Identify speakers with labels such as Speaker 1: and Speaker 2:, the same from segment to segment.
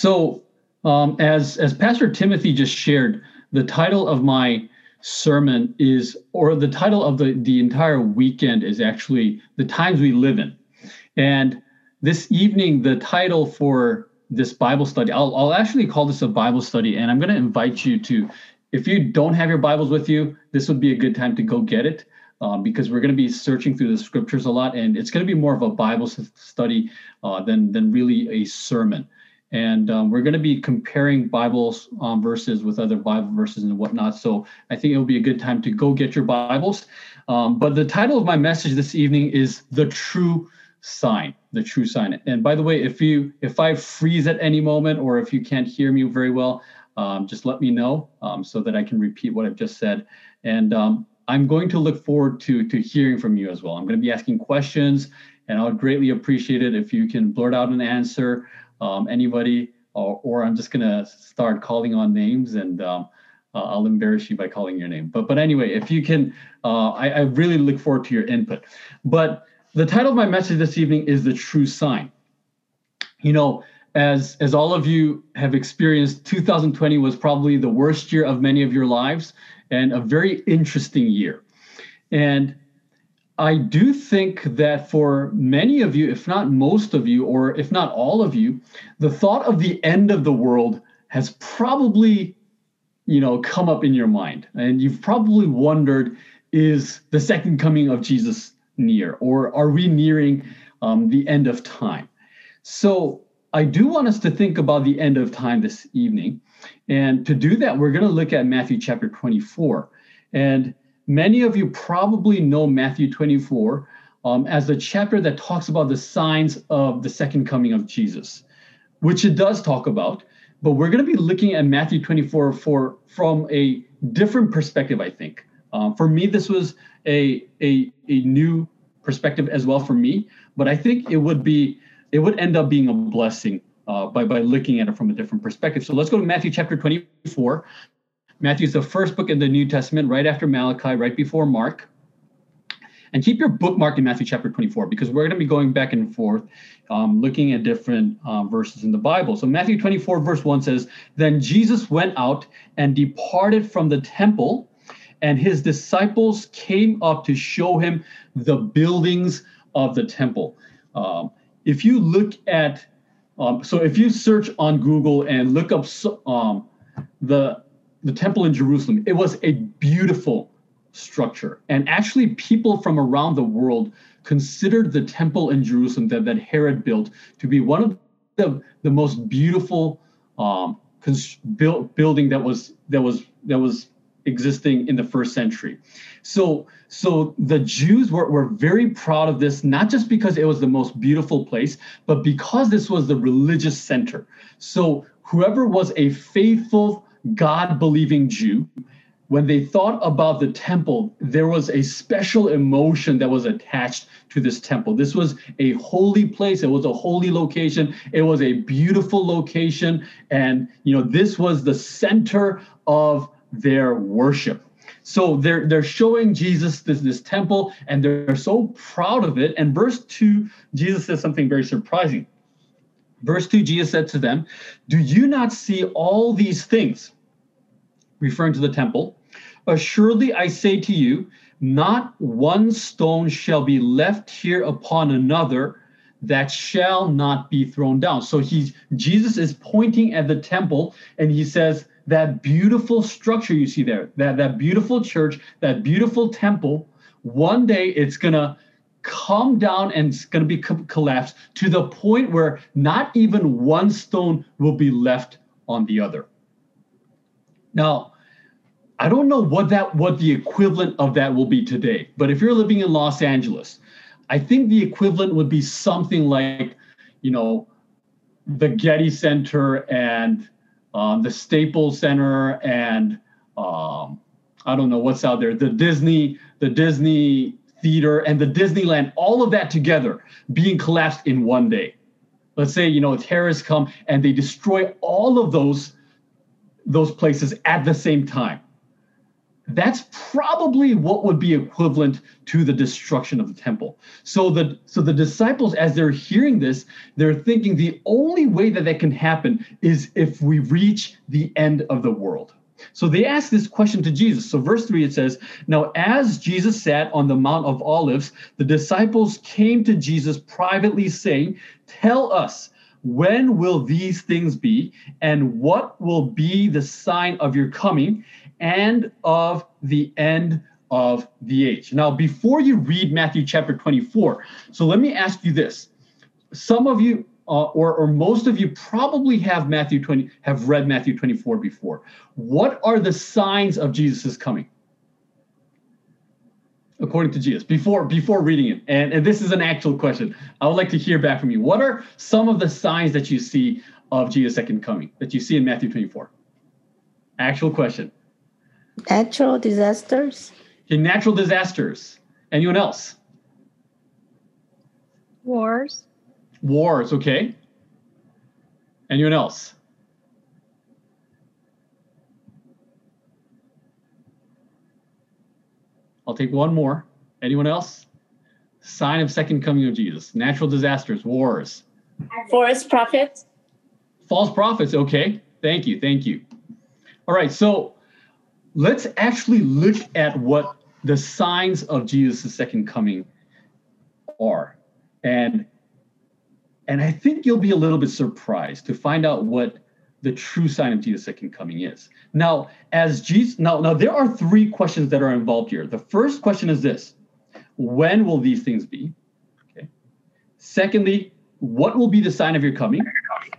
Speaker 1: So, um, as as Pastor Timothy just shared, the title of my sermon is, or the title of the the entire weekend is actually the times we live in, and this evening the title for this Bible study, I'll I'll actually call this a Bible study, and I'm going to invite you to, if you don't have your Bibles with you, this would be a good time to go get it. Um, because we're going to be searching through the scriptures a lot, and it's going to be more of a Bible study uh, than than really a sermon and um, we're going to be comparing Bibles um, verses with other Bible verses and whatnot. So I think it will be a good time to go get your Bibles. Um, but the title of my message this evening is the true sign. The true sign. And by the way, if you if I freeze at any moment or if you can't hear me very well, um, just let me know um, so that I can repeat what I've just said. And um, I'm going to look forward to to hearing from you as well. I'm going to be asking questions, and I would greatly appreciate it if you can blurt out an answer um, anybody, or, or, I'm just gonna start calling on names and um, uh, I'll embarrass you by calling your name. But but anyway, if you can, uh, I, I really look forward to your input. But the title of my message this evening is the true sign. You know, as as all of you have experienced, 2020 was probably the worst year of many of your lives and a very interesting year. And I do think that for many of you, if not most of you, or if not all of you, the thought of the end of the world has probably, you know, come up in your mind. And you've probably wondered, is the second coming of Jesus near? Or are we nearing um, the end of time? So I do want us to think about the end of time this evening. And to do that, we're going to look at Matthew chapter 24. And Many of you probably know Matthew 24 um, as the chapter that talks about the signs of the second coming of Jesus, which it does talk about. But we're going to be looking at Matthew 24 for from a different perspective, I think. Um, for me, this was a, a, a new perspective as well for me, but I think it would be it would end up being a blessing uh, by, by looking at it from a different perspective. So let's go to Matthew chapter 24. Matthew is the first book in the New Testament, right after Malachi, right before Mark. And keep your bookmark in Matthew chapter 24 because we're going to be going back and forth um, looking at different uh, verses in the Bible. So, Matthew 24, verse 1 says, Then Jesus went out and departed from the temple, and his disciples came up to show him the buildings of the temple. Um, if you look at, um, so if you search on Google and look up um, the the temple in Jerusalem. It was a beautiful structure. And actually, people from around the world considered the temple in Jerusalem that, that Herod built to be one of the, the most beautiful um, cons- build, building that was that was that was existing in the first century. So so the Jews were, were very proud of this, not just because it was the most beautiful place, but because this was the religious center. So whoever was a faithful God believing Jew, when they thought about the temple, there was a special emotion that was attached to this temple. This was a holy place. It was a holy location. It was a beautiful location. And, you know, this was the center of their worship. So they're they're showing Jesus this, this temple and they're so proud of it. And verse 2, Jesus says something very surprising. Verse 2, Jesus said to them, Do you not see all these things? Referring to the temple. Assuredly, I say to you, not one stone shall be left here upon another that shall not be thrown down. So he's Jesus is pointing at the temple and he says, that beautiful structure you see there, that, that beautiful church, that beautiful temple, one day it's gonna come down and it's going to be collapsed to the point where not even one stone will be left on the other. Now, I don't know what that what the equivalent of that will be today, but if you're living in Los Angeles, I think the equivalent would be something like, you know, the Getty Center and um, the Staples Center and um, I don't know what's out there, the Disney, the Disney theater and the Disneyland, all of that together being collapsed in one day. Let's say, you know, terrorists come and they destroy all of those those places at the same time. that's probably what would be equivalent to the destruction of the temple. So the so the disciples as they're hearing this, they're thinking the only way that that can happen is if we reach the end of the world. So they ask this question to Jesus. So verse 3 it says, "Now as Jesus sat on the mount of olives, the disciples came to Jesus privately saying, "Tell us, when will these things be? And what will be the sign of your coming and of the end of the age? Now, before you read Matthew chapter 24, so let me ask you this. Some of you, uh, or, or most of you probably have Matthew 20 have read Matthew 24 before. What are the signs of Jesus' coming? according to Jesus before before reading it? And, and this is an actual question. I would like to hear back from you. What are some of the signs that you see of Jesus' second coming that you see in Matthew 24? Actual question.
Speaker 2: Natural disasters.
Speaker 1: In natural disasters. Anyone else?
Speaker 3: Wars.
Speaker 1: Wars, okay. Anyone else? I'll take one more. Anyone else? Sign of second coming of Jesus. Natural disasters, wars.
Speaker 4: False prophets.
Speaker 1: False prophets. Okay. Thank you. Thank you. All right. So let's actually look at what the signs of Jesus' second coming are. And and I think you'll be a little bit surprised to find out what the true sign of Jesus' second coming is. Now, as Jesus, now, now there are three questions that are involved here. The first question is this: When will these things be? Okay. Secondly, what will be the sign of your coming?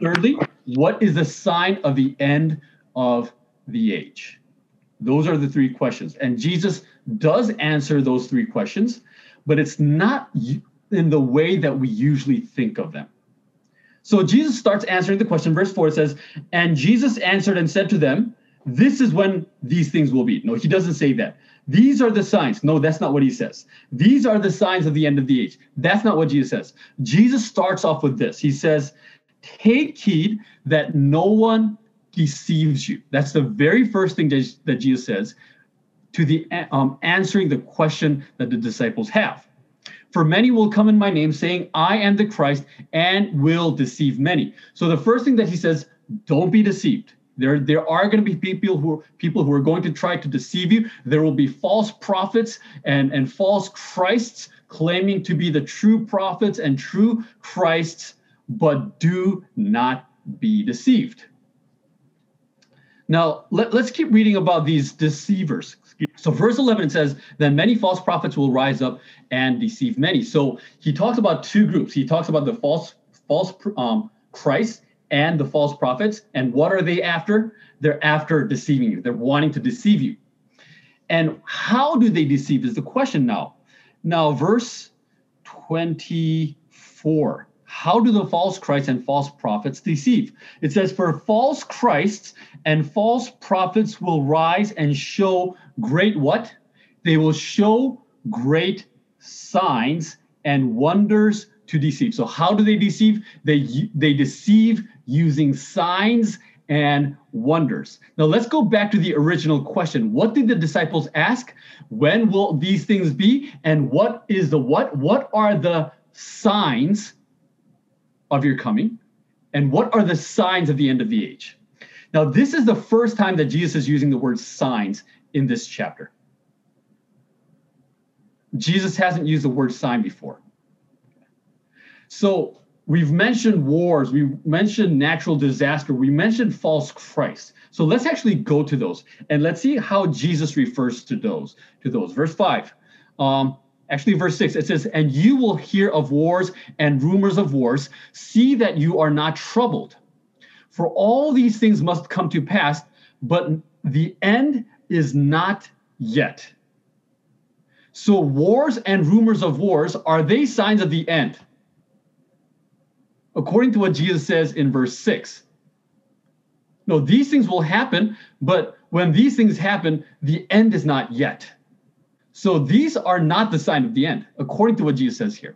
Speaker 1: Thirdly, what is the sign of the end of the age? Those are the three questions. And Jesus does answer those three questions, but it's not in the way that we usually think of them. So Jesus starts answering the question. Verse 4 says, And Jesus answered and said to them, This is when these things will be. No, he doesn't say that. These are the signs. No, that's not what he says. These are the signs of the end of the age. That's not what Jesus says. Jesus starts off with this. He says, Take heed that no one deceives you. That's the very first thing that, that Jesus says to the um, answering the question that the disciples have. For many will come in my name, saying, I am the Christ, and will deceive many. So the first thing that he says, don't be deceived. There, there are going to be people who people who are going to try to deceive you. There will be false prophets and, and false Christs claiming to be the true prophets and true Christs, but do not be deceived. Now, let, us keep reading about these deceivers. So, verse 11 says, Then many false prophets will rise up and deceive many. So, he talks about two groups. He talks about the false, false um, Christ and the false prophets. And what are they after? They're after deceiving you, they're wanting to deceive you. And how do they deceive is the question now. Now, verse 24 how do the false Christs and false prophets deceive? It says, For false Christs and false prophets will rise and show great what? They will show great signs and wonders to deceive. So how do they deceive? They they deceive using signs and wonders. Now let's go back to the original question. What did the disciples ask? When will these things be? And what is the what? What are the signs of your coming? And what are the signs of the end of the age? Now, this is the first time that Jesus is using the word signs in this chapter. Jesus hasn't used the word sign before. So we've mentioned wars, we mentioned natural disaster, we mentioned false Christ. So let's actually go to those and let's see how Jesus refers to those. To those, verse five. Um, actually verse 6 it says and you will hear of wars and rumors of wars. See that you are not troubled. For all these things must come to pass but the end is not yet. So wars and rumors of wars are they signs of the end? According to what jesus says in verse 6 no these things will happen but when these things happen the end is not yet so these are not the sign of the end, according to what Jesus says here.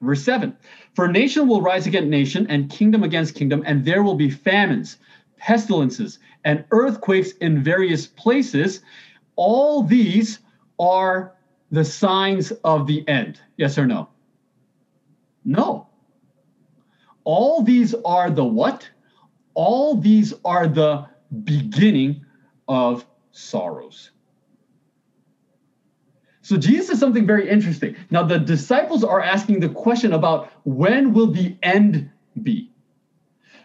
Speaker 1: Verse 7 For nation will rise against nation, and kingdom against kingdom, and there will be famines, pestilences, and earthquakes in various places. all these are the signs of the end. Yes or no? No. All these are the what? All these are the beginning of sorrows. So Jesus says something very interesting. Now the disciples are asking the question about when will the end be?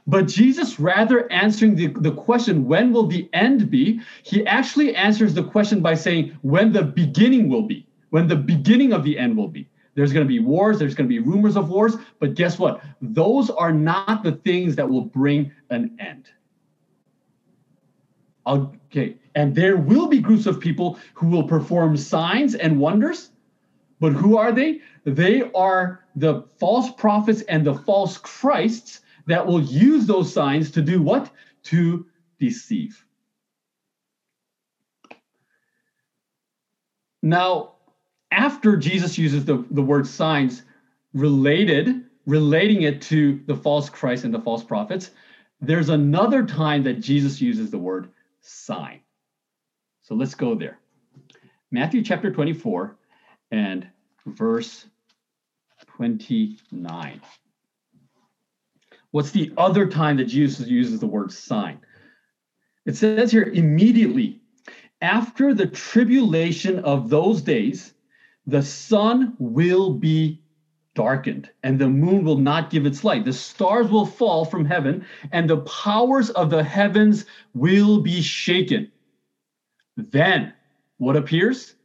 Speaker 1: But Jesus, rather answering the, the question, when will the end be, he actually answers the question by saying, when the beginning will be, when the beginning of the end will be. There's going to be wars, there's going to be rumors of wars, but guess what? Those are not the things that will bring an end. Okay, and there will be groups of people who will perform signs and wonders, but who are they? They are the false prophets and the false Christs that will use those signs to do what? To deceive. Now, after Jesus uses the, the word signs related, relating it to the false Christ and the false prophets, there's another time that Jesus uses the word sign. So let's go there. Matthew chapter 24 and verse 29. What's the other time that Jesus uses the word sign? It says here immediately after the tribulation of those days, the sun will be darkened and the moon will not give its light. The stars will fall from heaven and the powers of the heavens will be shaken. Then what appears?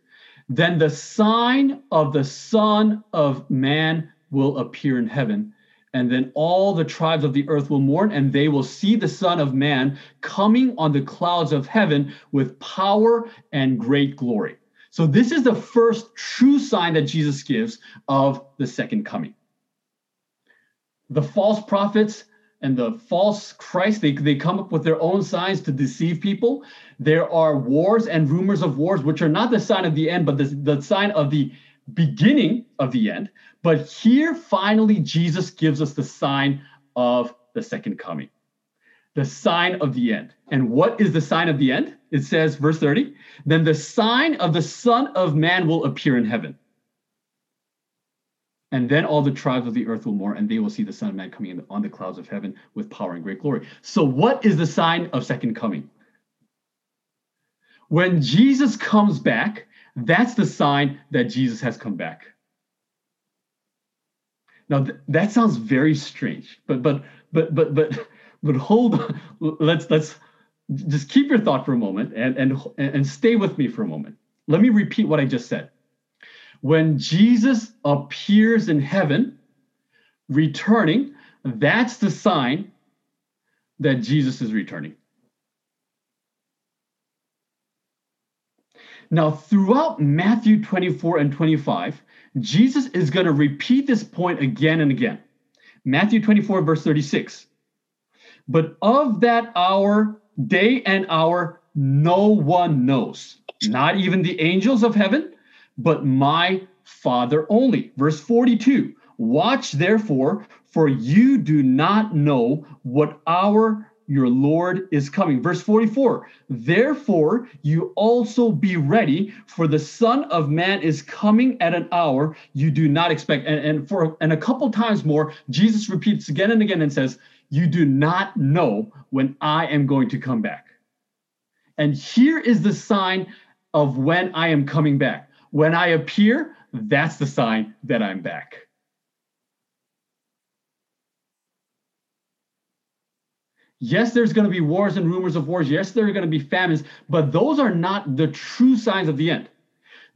Speaker 1: Then the sign of the Son of Man will appear in heaven. And then all the tribes of the earth will mourn, and they will see the Son of Man coming on the clouds of heaven with power and great glory. So, this is the first true sign that Jesus gives of the second coming. The false prophets and the false Christ, they, they come up with their own signs to deceive people. There are wars and rumors of wars, which are not the sign of the end, but the, the sign of the beginning of the end. But here, finally, Jesus gives us the sign of the second coming, the sign of the end. And what is the sign of the end? It says, verse 30, then the sign of the Son of Man will appear in heaven. And then all the tribes of the earth will mourn, and they will see the Son of Man coming in on the clouds of heaven with power and great glory. So, what is the sign of second coming? When Jesus comes back, that's the sign that Jesus has come back. Now th- that sounds very strange, but but but but but but hold on. let's let's just keep your thought for a moment and and and stay with me for a moment. Let me repeat what I just said. When Jesus appears in heaven, returning, that's the sign that Jesus is returning. Now, throughout Matthew 24 and 25, Jesus is going to repeat this point again and again. Matthew 24, verse 36. But of that hour, day and hour, no one knows, not even the angels of heaven, but my Father only. Verse 42 Watch therefore, for you do not know what hour your Lord is coming. Verse 44 Therefore, you also be ready, for the Son of Man is coming at an hour you do not expect. And, and for and a couple times more, Jesus repeats again and again and says, You do not know when I am going to come back. And here is the sign of when I am coming back. When I appear, that's the sign that I'm back. Yes, there's going to be wars and rumors of wars. Yes, there are going to be famines, but those are not the true signs of the end.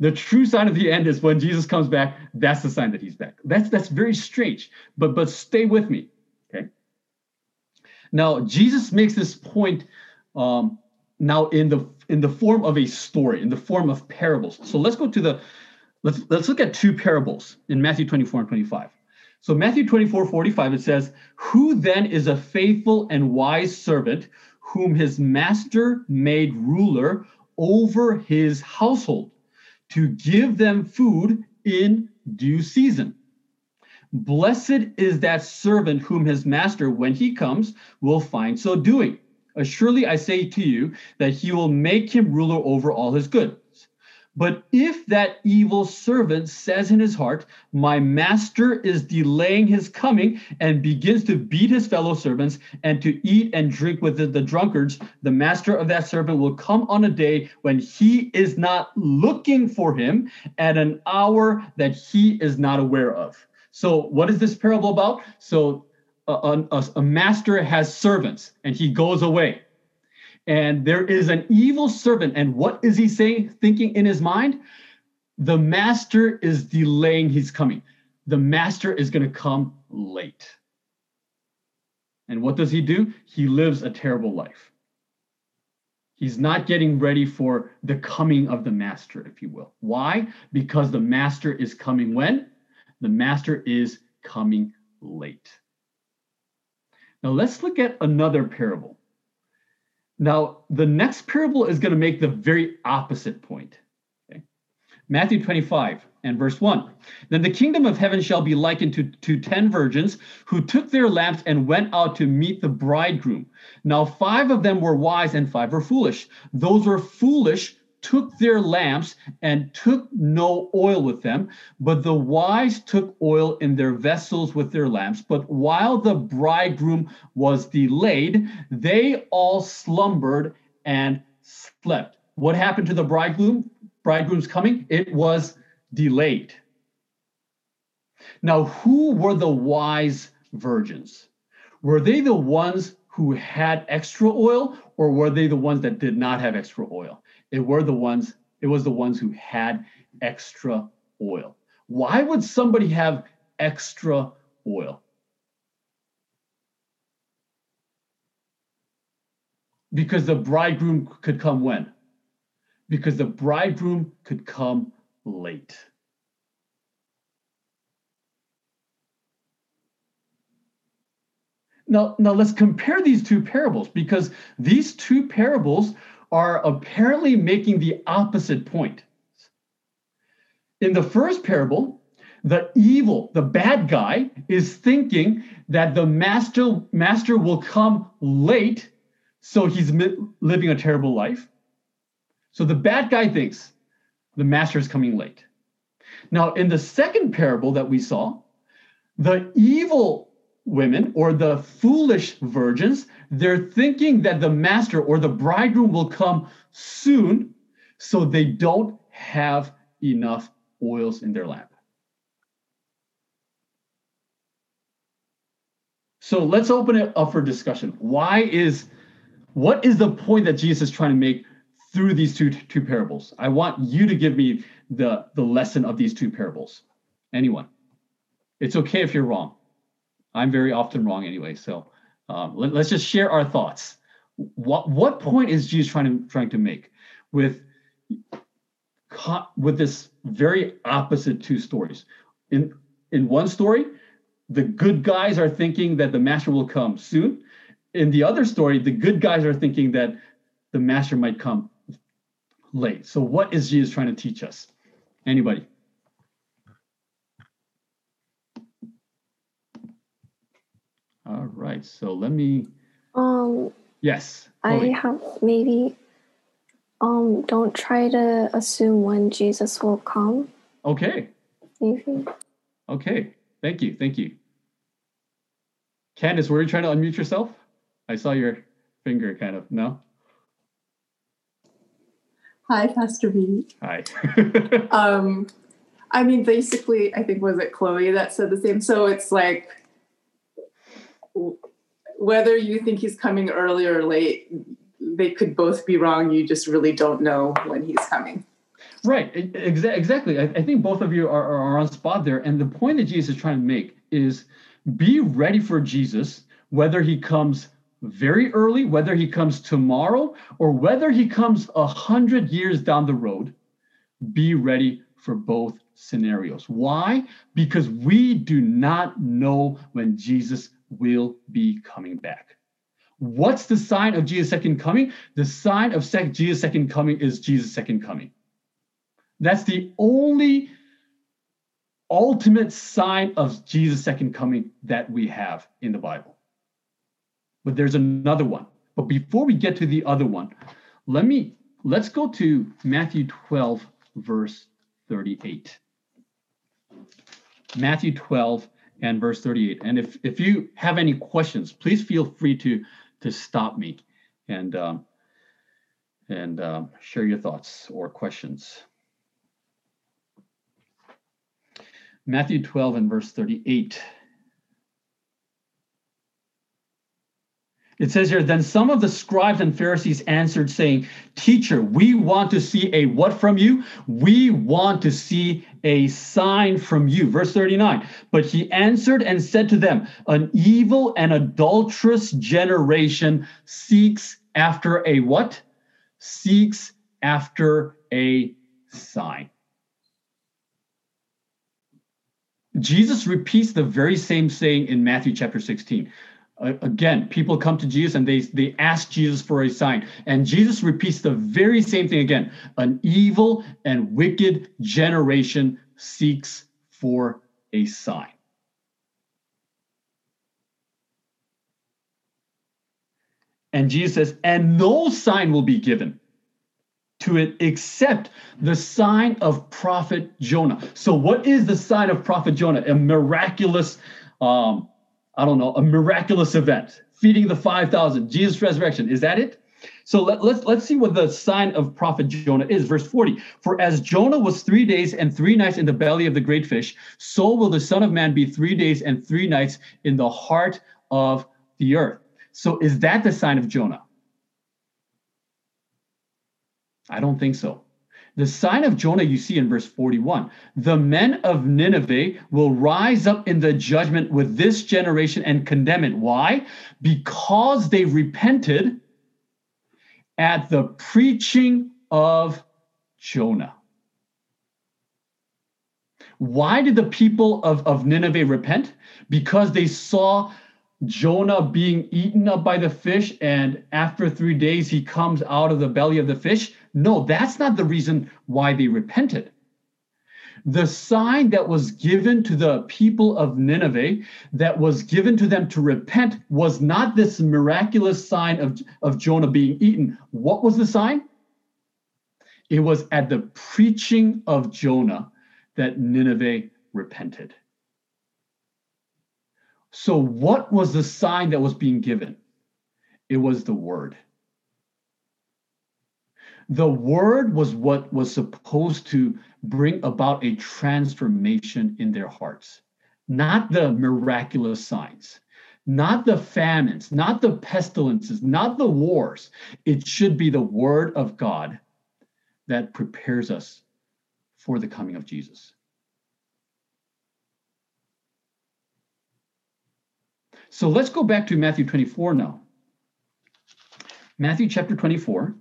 Speaker 1: The true sign of the end is when Jesus comes back. That's the sign that he's back. That's that's very strange. But but stay with me, okay? Now Jesus makes this point um, now in the in the form of a story, in the form of parables. So let's go to the let's let's look at two parables in Matthew 24 and 25. So Matthew 24, 45, it says, Who then is a faithful and wise servant whom his master made ruler over his household to give them food in due season? Blessed is that servant whom his master, when he comes, will find so doing. Surely I say to you that he will make him ruler over all his goods. But if that evil servant says in his heart, My master is delaying his coming, and begins to beat his fellow servants and to eat and drink with the, the, drunkards, the master of that servant will come on a day when he is not looking for him at an hour that he is not aware of. So, what is this parable about? So, a, a, a master has servants and he goes away and there is an evil servant. And what is he saying, thinking in his mind? The master is delaying his coming. The master is going to come late. And what does he do? He lives a terrible life. He's not getting ready for the coming of the master, if you will. Why? Because the master is coming when? The master is coming late. Now let's look at another parable. Now, the next parable is going to make the very opposite point. Okay? Matthew 25 and verse 1. Then the kingdom of heaven shall be likened to, to ten virgins who took their lamps and went out to meet the bridegroom. Now, five of them were wise and five were foolish. Those were foolish took their lamps and took no oil with them, but the wise took oil in their vessels with their lamps. But while the bridegroom was delayed, they all slumbered and slept. What happened to the bridegroom? Bridegroom's coming? It was delayed. Now, who were the wise virgins? Were they the ones who had extra oil, or were they the ones that did not have extra oil? It were the ones it was the ones who had extra oil. Why would somebody have extra oil? Because the bridegroom could come when? Because the bridegroom could come late. Now now let's compare these two parables because these two parables are apparently making the opposite point. In the first parable, the evil, the bad guy, is thinking that the master, master will come late, so he's living a terrible life. So the bad guy thinks the master is coming late. Now, in the second parable that we saw, the evil women or the foolish virgins, they're thinking that the master or the bridegroom will come soon, so they don't have enough oils in their lamp. So let's open it up for discussion. Why is what is the point that Jesus is trying to make through these two two parables? I want you to give me the the lesson of these two parables. Anyone? It's okay if you're wrong. I'm very often wrong anyway. So um, let, us just share our thoughts. What what point is Jesus trying to trying to make with with this very opposite two stories? In in one story, the good guys are thinking that the master will come soon. In the other story, the good guys are thinking that the master might come late. So what is Jesus trying to teach us? Anybody? All right. So let me.
Speaker 3: Um.
Speaker 1: Yes.
Speaker 3: Chloe. I have maybe. Um. Don't try to assume when Jesus will come.
Speaker 1: Okay.
Speaker 3: Maybe.
Speaker 1: Okay. Thank you. Thank you. Candice, were you trying to unmute yourself? I saw your finger kind of. No.
Speaker 5: Hi, Pastor B.
Speaker 1: Hi.
Speaker 5: um, I mean, basically, I think was it Chloe that said the same. So it's like whether you think he's coming early or late, they could both be wrong. You just really don't know when he's coming.
Speaker 1: Right, exa- exactly. I, I, think both of you are, are on spot there. And the point that Jesus is trying to make is be ready for Jesus, whether he comes very early, whether he comes tomorrow, or whether he comes a hundred years down the road. Be ready for both scenarios. Why? Because we do not know when Jesus will be coming back. What's the sign of Jesus' second coming? The sign of sec- Jesus' second coming is Jesus' second coming. That's the only ultimate sign of Jesus' second coming that we have in the Bible. But there's another one. But before we get to the other one, let me let's go to Matthew 12, verse 38. Matthew 12 and verse 38. And if if you have any questions, please feel free to to stop me and um, and um, share your thoughts or questions. Matthew 12 and verse 38. It says here, then some of the scribes and Pharisees answered, saying, Teacher, we want to see a what from you? We want to see a sign from you. Verse 39. But he answered and said to them, An evil and adulterous generation seeks after a what? Seeks after a sign. Jesus repeats the very same saying in Matthew chapter 16 again people come to jesus and they they ask jesus for a sign. And jesus repeats the very same thing again. An evil and wicked generation seeks for a sign. And jesus says and no sign will be given to it except the sign of prophet jonah. So what is the sign of prophet jonah? A miraculous um, I don't know, a miraculous event, feeding the 5,000, Jesus' resurrection. Is that it? So let, let's let's see what the sign of prophet Jonah is. Verse 40. For as Jonah was three days and three nights in the belly of the great fish, so will the Son of Man be three days and three nights in the heart of the earth. So is that the sign of Jonah? I don't think so. The sign of Jonah you see in verse 41 the men of Nineveh will rise up in the judgment with this generation and condemn it. Why? Because they repented at the preaching of Jonah. Why did the people of, of Nineveh repent? Because they saw Jonah being eaten up by the fish, and after three days he comes out of the belly of the fish. No, that's not the reason why they repented. The sign that was given to the people of Nineveh, that was given to them to repent, was not this miraculous sign of, of Jonah being eaten. What was the sign? It was at the preaching of Jonah that Nineveh repented. So, what was the sign that was being given? It was the word. The word was what was supposed to bring about a transformation in their hearts, not the miraculous signs, not the famines, not the pestilences, not the wars. It should be the word of God that prepares us for the coming of Jesus. So let's go back to Matthew 24 now. Matthew chapter 24.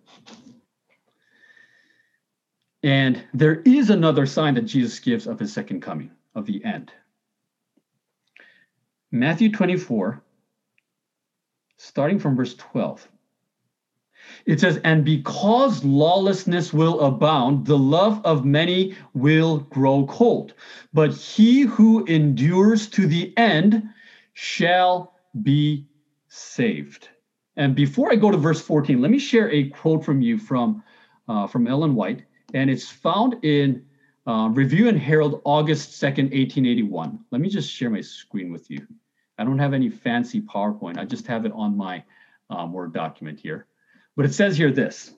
Speaker 1: And there is another sign that Jesus gives of his second coming, of the end. Matthew 24, starting from verse 12. It says, And because lawlessness will abound, the love of many will grow cold. But he who endures to the end shall be saved. And before I go to verse 14, let me share a quote from you from, uh, from Ellen White, and it's found in uh, Review and Herald, August 2nd, 1881. Let me just share my screen with you. I don't have any fancy PowerPoint, I just have it on my um, Word document here. But it says here this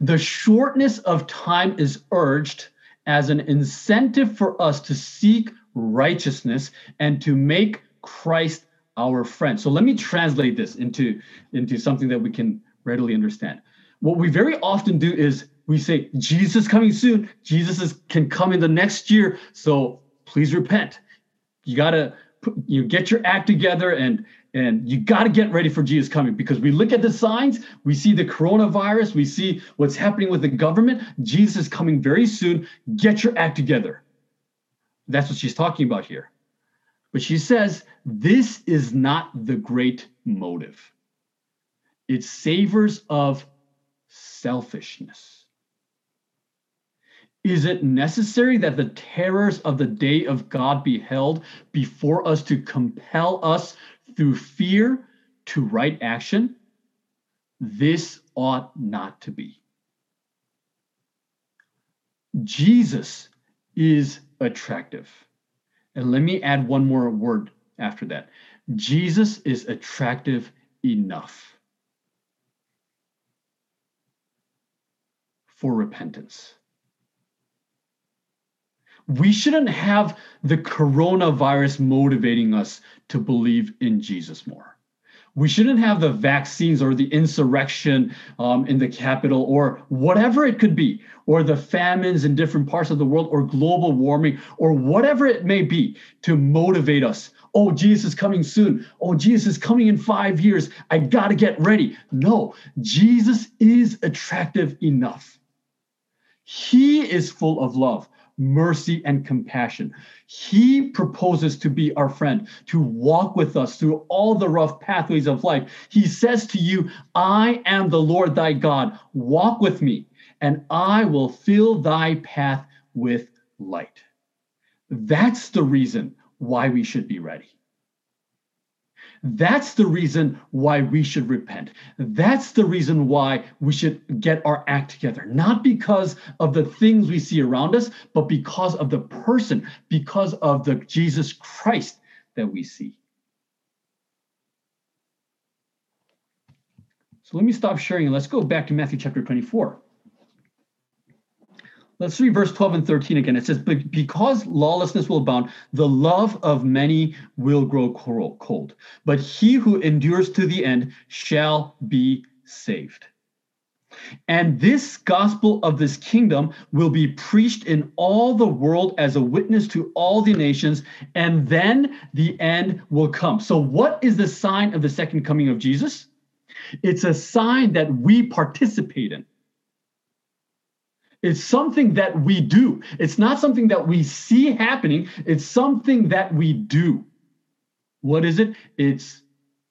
Speaker 1: The shortness of time is urged as an incentive for us to seek righteousness and to make Christ our friend. So let me translate this into, into something that we can readily understand. What we very often do is we say, Jesus coming soon. Jesus is, can come in the next year. So please repent. You got to you get your act together and and you got to get ready for Jesus coming because we look at the signs, we see the coronavirus, we see what's happening with the government. Jesus is coming very soon. Get your act together. That's what she's talking about here. But she says this is not the great motive. It savors of selfishness. Is it necessary that the terrors of the day of God be held before us to compel us through fear to right action? this ought not to be. Jesus is attractive. And let me add one more word after that. Jesus is attractive enough for repentance. We shouldn't have the coronavirus motivating us to believe in Jesus more. We shouldn't have the vaccines or the insurrection um, in the Capitol or whatever it could be, or the famines in different parts of the world, or global warming, or whatever it may be to motivate us. Oh, Jesus is coming soon. Oh, Jesus is coming in five years. I got to get ready. No, Jesus is attractive enough. He is full of love mercy, and compassion. He proposes to be our friend, to walk with us through all the rough pathways of life. He says to you, I am the Lord thy God. Walk with me, and I will fill thy path with light. That's the reason why we should be ready. That's the reason why we should repent. That's the reason why we should get our act together. Not because of the things we see around us, but because of the person, because of the Jesus Christ that we see. So let me stop sharing and let's go back to Matthew chapter 24. Let's read verse 12 and 13 again. It says, But Because lawlessness will abound, the love of many will grow cold. But he who endures to the end shall be saved. And this gospel of this kingdom will be preached in all the world as a witness to all the nations, and then the end will come. So, what is the sign of the second coming of Jesus? It's a sign that we participate in. It's something that we do. It's not something that we see happening, it's something that we do. What is it? It's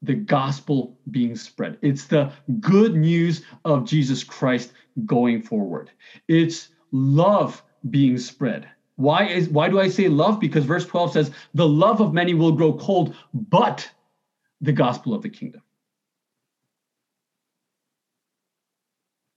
Speaker 1: the gospel being spread. It's the good news of Jesus Christ going forward. It's love being spread. Why is why do I say love? Because verse 12 says, "The love of many will grow cold, but the gospel of the kingdom."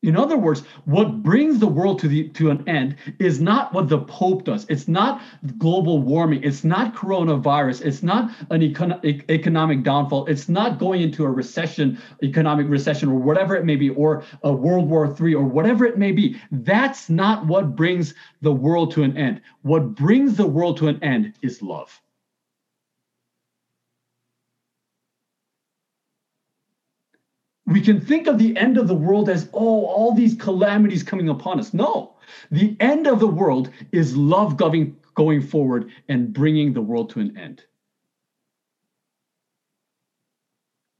Speaker 1: In other words, what brings the world to the to an end is not what the Pope does. It's not global warming. It's not coronavirus. It's not an econ- economic downfall. It's not going into a recession, economic recession, or whatever it may be, or a World War III, or whatever it may be. That's not what brings the world to an end. What brings the world to an end is love. We can think of the end of the world as, oh, all these calamities coming upon us. No, the end of the world is love going, going forward and bringing the world to an end.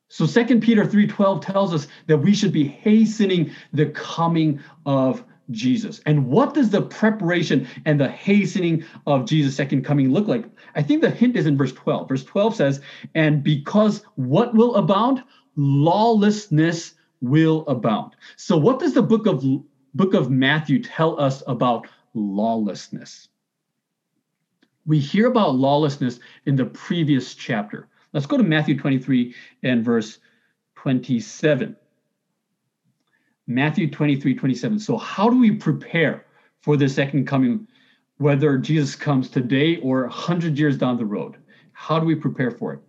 Speaker 1: So 2 Peter 3:12 tells us that we should be hastening the coming of Jesus. And what does the preparation and the hastening of Jesus' second coming look like? I think the hint is in verse 12. Verse 12 says, "And because what will abound? Lawlessness will abound. So what does the book of book of Matthew tell us about lawlessness? We hear about lawlessness in the previous chapter. Let's go to Matthew 23 and verse 27. Matthew 23, 27. So, how do we prepare for the second coming, whether Jesus comes today or 100 years down the road? How do we prepare for it?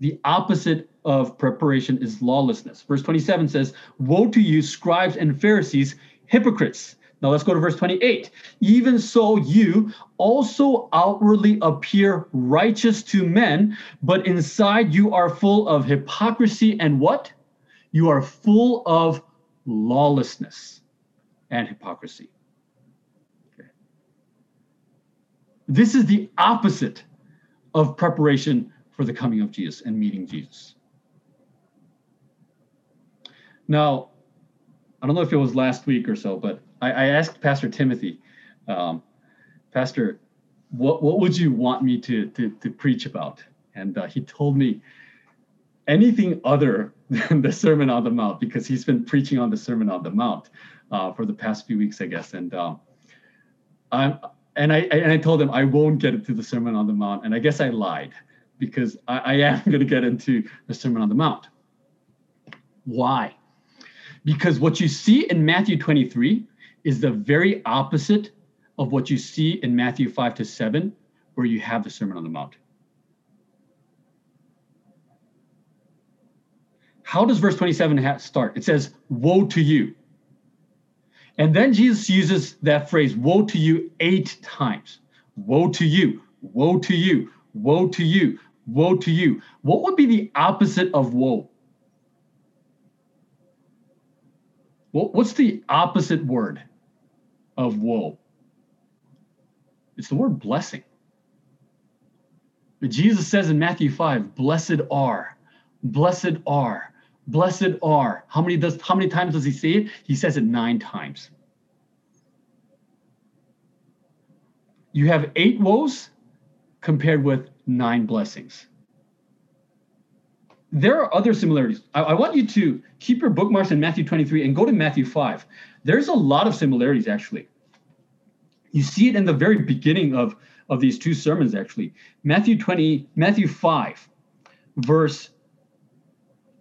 Speaker 1: The opposite of preparation is lawlessness. Verse 27 says, Woe to you, scribes and Pharisees, hypocrites! Now let's go to verse 28. Even so, you also outwardly appear righteous to men, but inside you are full of hypocrisy and what? You are full of lawlessness and hypocrisy. This is the opposite of preparation for the coming of Jesus and meeting Jesus. Now, I don't know if it was last week or so, but I, I asked Pastor Timothy, um, Pastor, what, what would you want me to, to, to preach about? And uh, he told me anything other than the Sermon on the Mount, because he's been preaching on the Sermon on the Mount uh, for the past few weeks, I guess. And um, I'm, and I and I told him I won't get into the Sermon on the Mount, and I guess I lied because I, I am going to get into the Sermon on the Mount. Why? Because what you see in Matthew 23 is the very opposite of what you see in Matthew 5 to 7, where you have the Sermon on the Mount. How does verse 27 start? It says, Woe to you. And then Jesus uses that phrase, Woe to you, eight times. Woe to you, woe to you, woe to you, woe to you. What would be the opposite of woe? What's the opposite word of woe? It's the word blessing. But Jesus says in Matthew 5, blessed are, blessed are, blessed are. How many does how many times does he say it? He says it nine times. You have eight woes compared with nine blessings. There are other similarities. I, I, want you to keep your bookmarks in Matthew 23 and go to Matthew 5. There's a lot of similarities, actually. You see it in the very beginning of, of these two sermons, actually. Matthew 20, Matthew 5, verse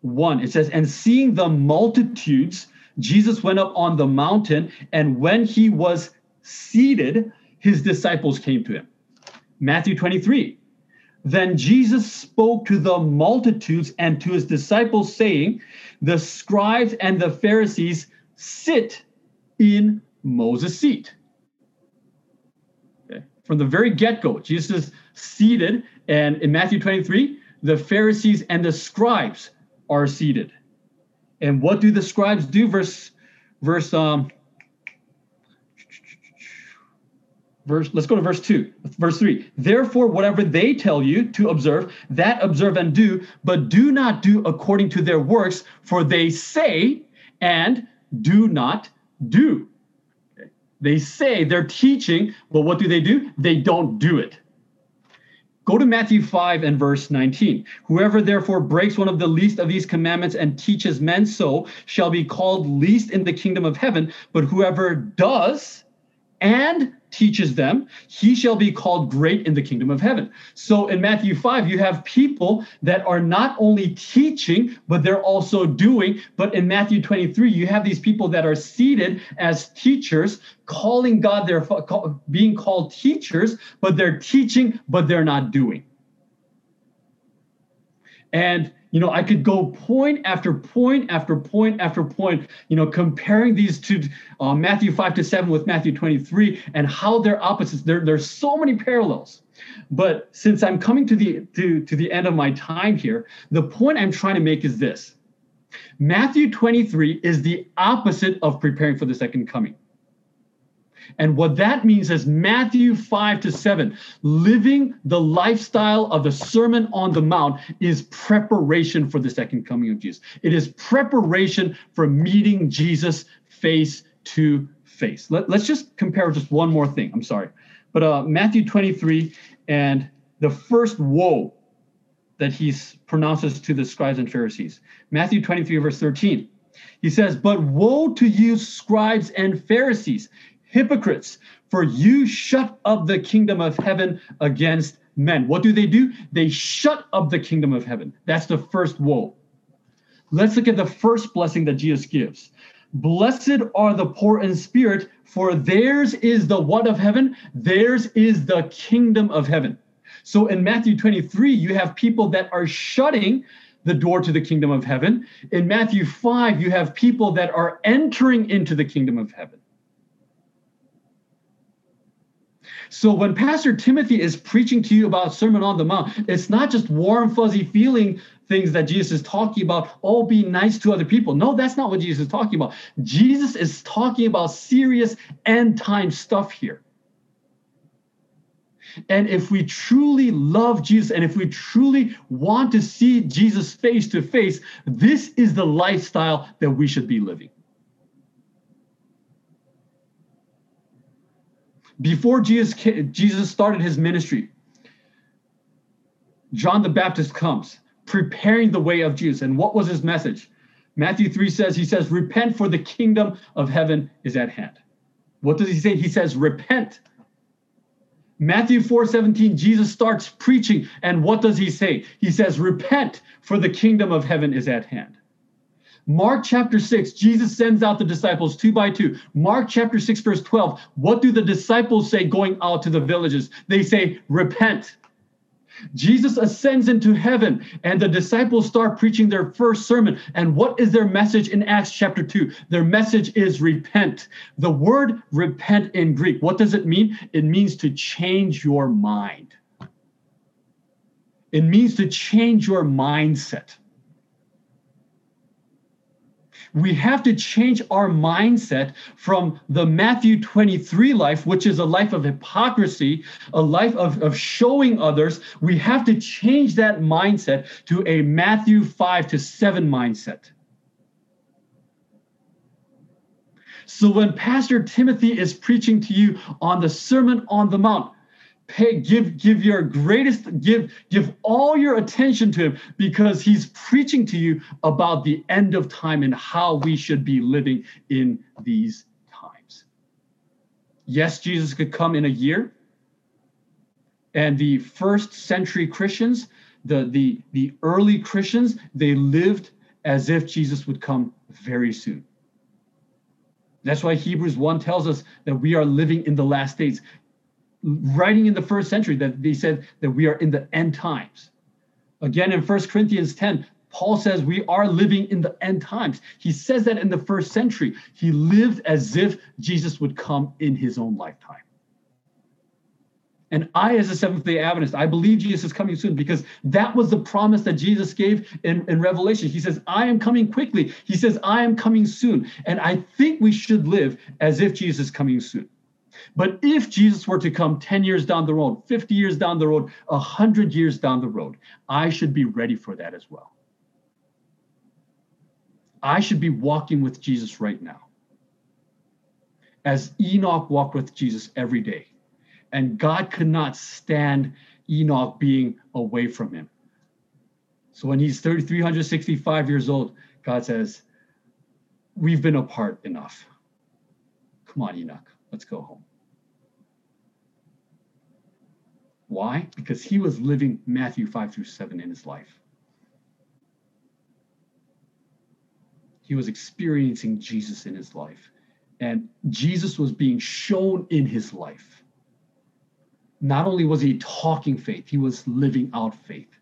Speaker 1: 1. It says, And seeing the multitudes, Jesus went up on the mountain, and when he was seated, his disciples came to him. Matthew 23. Then Jesus spoke to the multitudes and to his disciples, saying, The scribes and the Pharisees sit in Moses' seat. Okay. From the very get go, Jesus is seated, and in Matthew 23, the Pharisees and the scribes are seated. And what do the scribes do? Verse, verse um, verse let's go to verse 2 verse 3 therefore whatever they tell you to observe that observe and do but do not do according to their works for they say and do not do. They say they're teaching but what do they do? They don't do it. Go to Matthew 5 and verse 19. Whoever therefore breaks one of the least of these commandments and teaches men so shall be called least in the kingdom of heaven, but whoever does and teaches them, he shall be called great in the kingdom of heaven. So in Matthew 5, you have people that are not only teaching, but they're also doing. But in Matthew 23, you have these people that are seated as teachers, calling God, they're being called teachers, but they're teaching, but they're not doing. And you know, I could go point after point after point after point, you know, comparing these to uh, Matthew 5 to 7 with Matthew 23 and how they're opposites. There, there's so many parallels. But since I'm coming to the to, to the end of my time here, the point I'm trying to make is this. Matthew 23 is the opposite of preparing for the second coming. And what that means is Matthew 5 to 7, living the lifestyle of the Sermon on the Mount is preparation for the second coming of Jesus. It is preparation for meeting Jesus face to face. Let, us just compare just one more thing. I'm sorry. But uh, Matthew 23 and the first woe that he pronounces to the scribes and Pharisees. Matthew 23, verse 13. He says, But woe to you, scribes and Pharisees, hypocrites, for you shut up the kingdom of heaven against men. What do they do? They shut up the kingdom of heaven. That's the first woe. Let's look at the first blessing that Jesus gives. Blessed are the poor in spirit, for theirs is the what of heaven? Theirs is the kingdom of heaven. So in Matthew 23, you have people that are shutting the door to the kingdom of heaven. In Matthew 5, you have people that are entering into the kingdom of heaven. So when Pastor Timothy is preaching to you about Sermon on the Mount, it's not just warm, fuzzy feeling things that Jesus is talking about, oh, be nice to other people. No, that's not what Jesus is talking about. Jesus is talking about serious end time stuff here. And if we truly love Jesus and if we truly want to see Jesus face to face, this is the lifestyle that we should be living. Before Jesus, Jesus started his ministry, John the Baptist comes, preparing the way of Jesus. And what was his message? Matthew 3 says, He says, Repent, for the kingdom of heaven is at hand. What does he say? He says, Repent. Matthew 4 17, Jesus starts preaching. And what does he say? He says, Repent, for the kingdom of heaven is at hand. Mark chapter 6, Jesus sends out the disciples two by two. Mark chapter 6, verse 12, what do the disciples say going out to the villages? They say, Repent. Jesus ascends into heaven, and the disciples start preaching their first sermon. And what is their message in Acts chapter 2? Their message is repent. The word repent in Greek, what does it mean? It means to change your mind, it means to change your mindset we have to change our mindset from the Matthew 23 life, which is a life of hypocrisy, a life of, of showing others. We have to change that mindset to a Matthew 5 to 7 mindset. So when Pastor Timothy is preaching to you on the Sermon on the Mount, pay give give your greatest give give all your attention to him because he's preaching to you about the end of time and how we should be living in these times. Yes jesus could come in a year. And the first century christians the the the early christians they lived as if jesus would come very soon. That's why Hebrews 1 tells us that we are living in the last days writing in the first century that they said that we are in the end times. Again, in First Corinthians 10, Paul says we are living in the end times. He says that in the first century. He lived as if Jesus would come in his own lifetime. And I, as a Seventh day Adventist, I believe Jesus is coming soon because that was the promise that Jesus gave in, in Revelation. He says, I am coming quickly. He says, I am coming soon. And I think we should live as if Jesus is coming soon. But if Jesus were to come 10 years down the road, 50 years down the road, 100 years down the road, I should be ready for that as well. I should be walking with Jesus right now. As Enoch walked with Jesus every day. And God could not stand Enoch being away from him. So when he's 365 years old, God says, We've been apart enough. Come on, Enoch, let's go home. Why? Because he was living Matthew 5 through 7 in his life. He was experiencing Jesus in his life. And Jesus was being shown in his life. Not only was he talking faith, he was living out faith.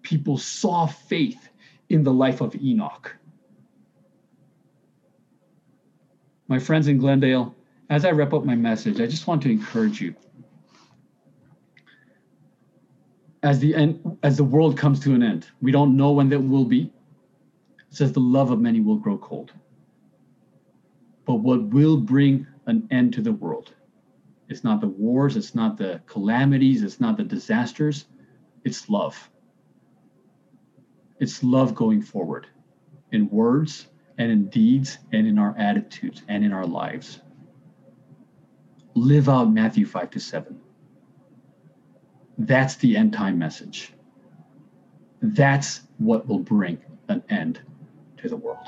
Speaker 1: People saw faith in the life of Enoch. My friends in Glendale, as I wrap up my message, I just want to encourage you as the end as the world comes to an end we don't know when that will be. It says the love of many will grow cold. But what will bring an end to the world? It's not the wars it's not the calamities it's not the disasters. It's love. It's love going forward in words and in deeds and in our attitudes and in our lives. Live out matthew 5 to 7 that's the end time message. That's what will bring an end to the world.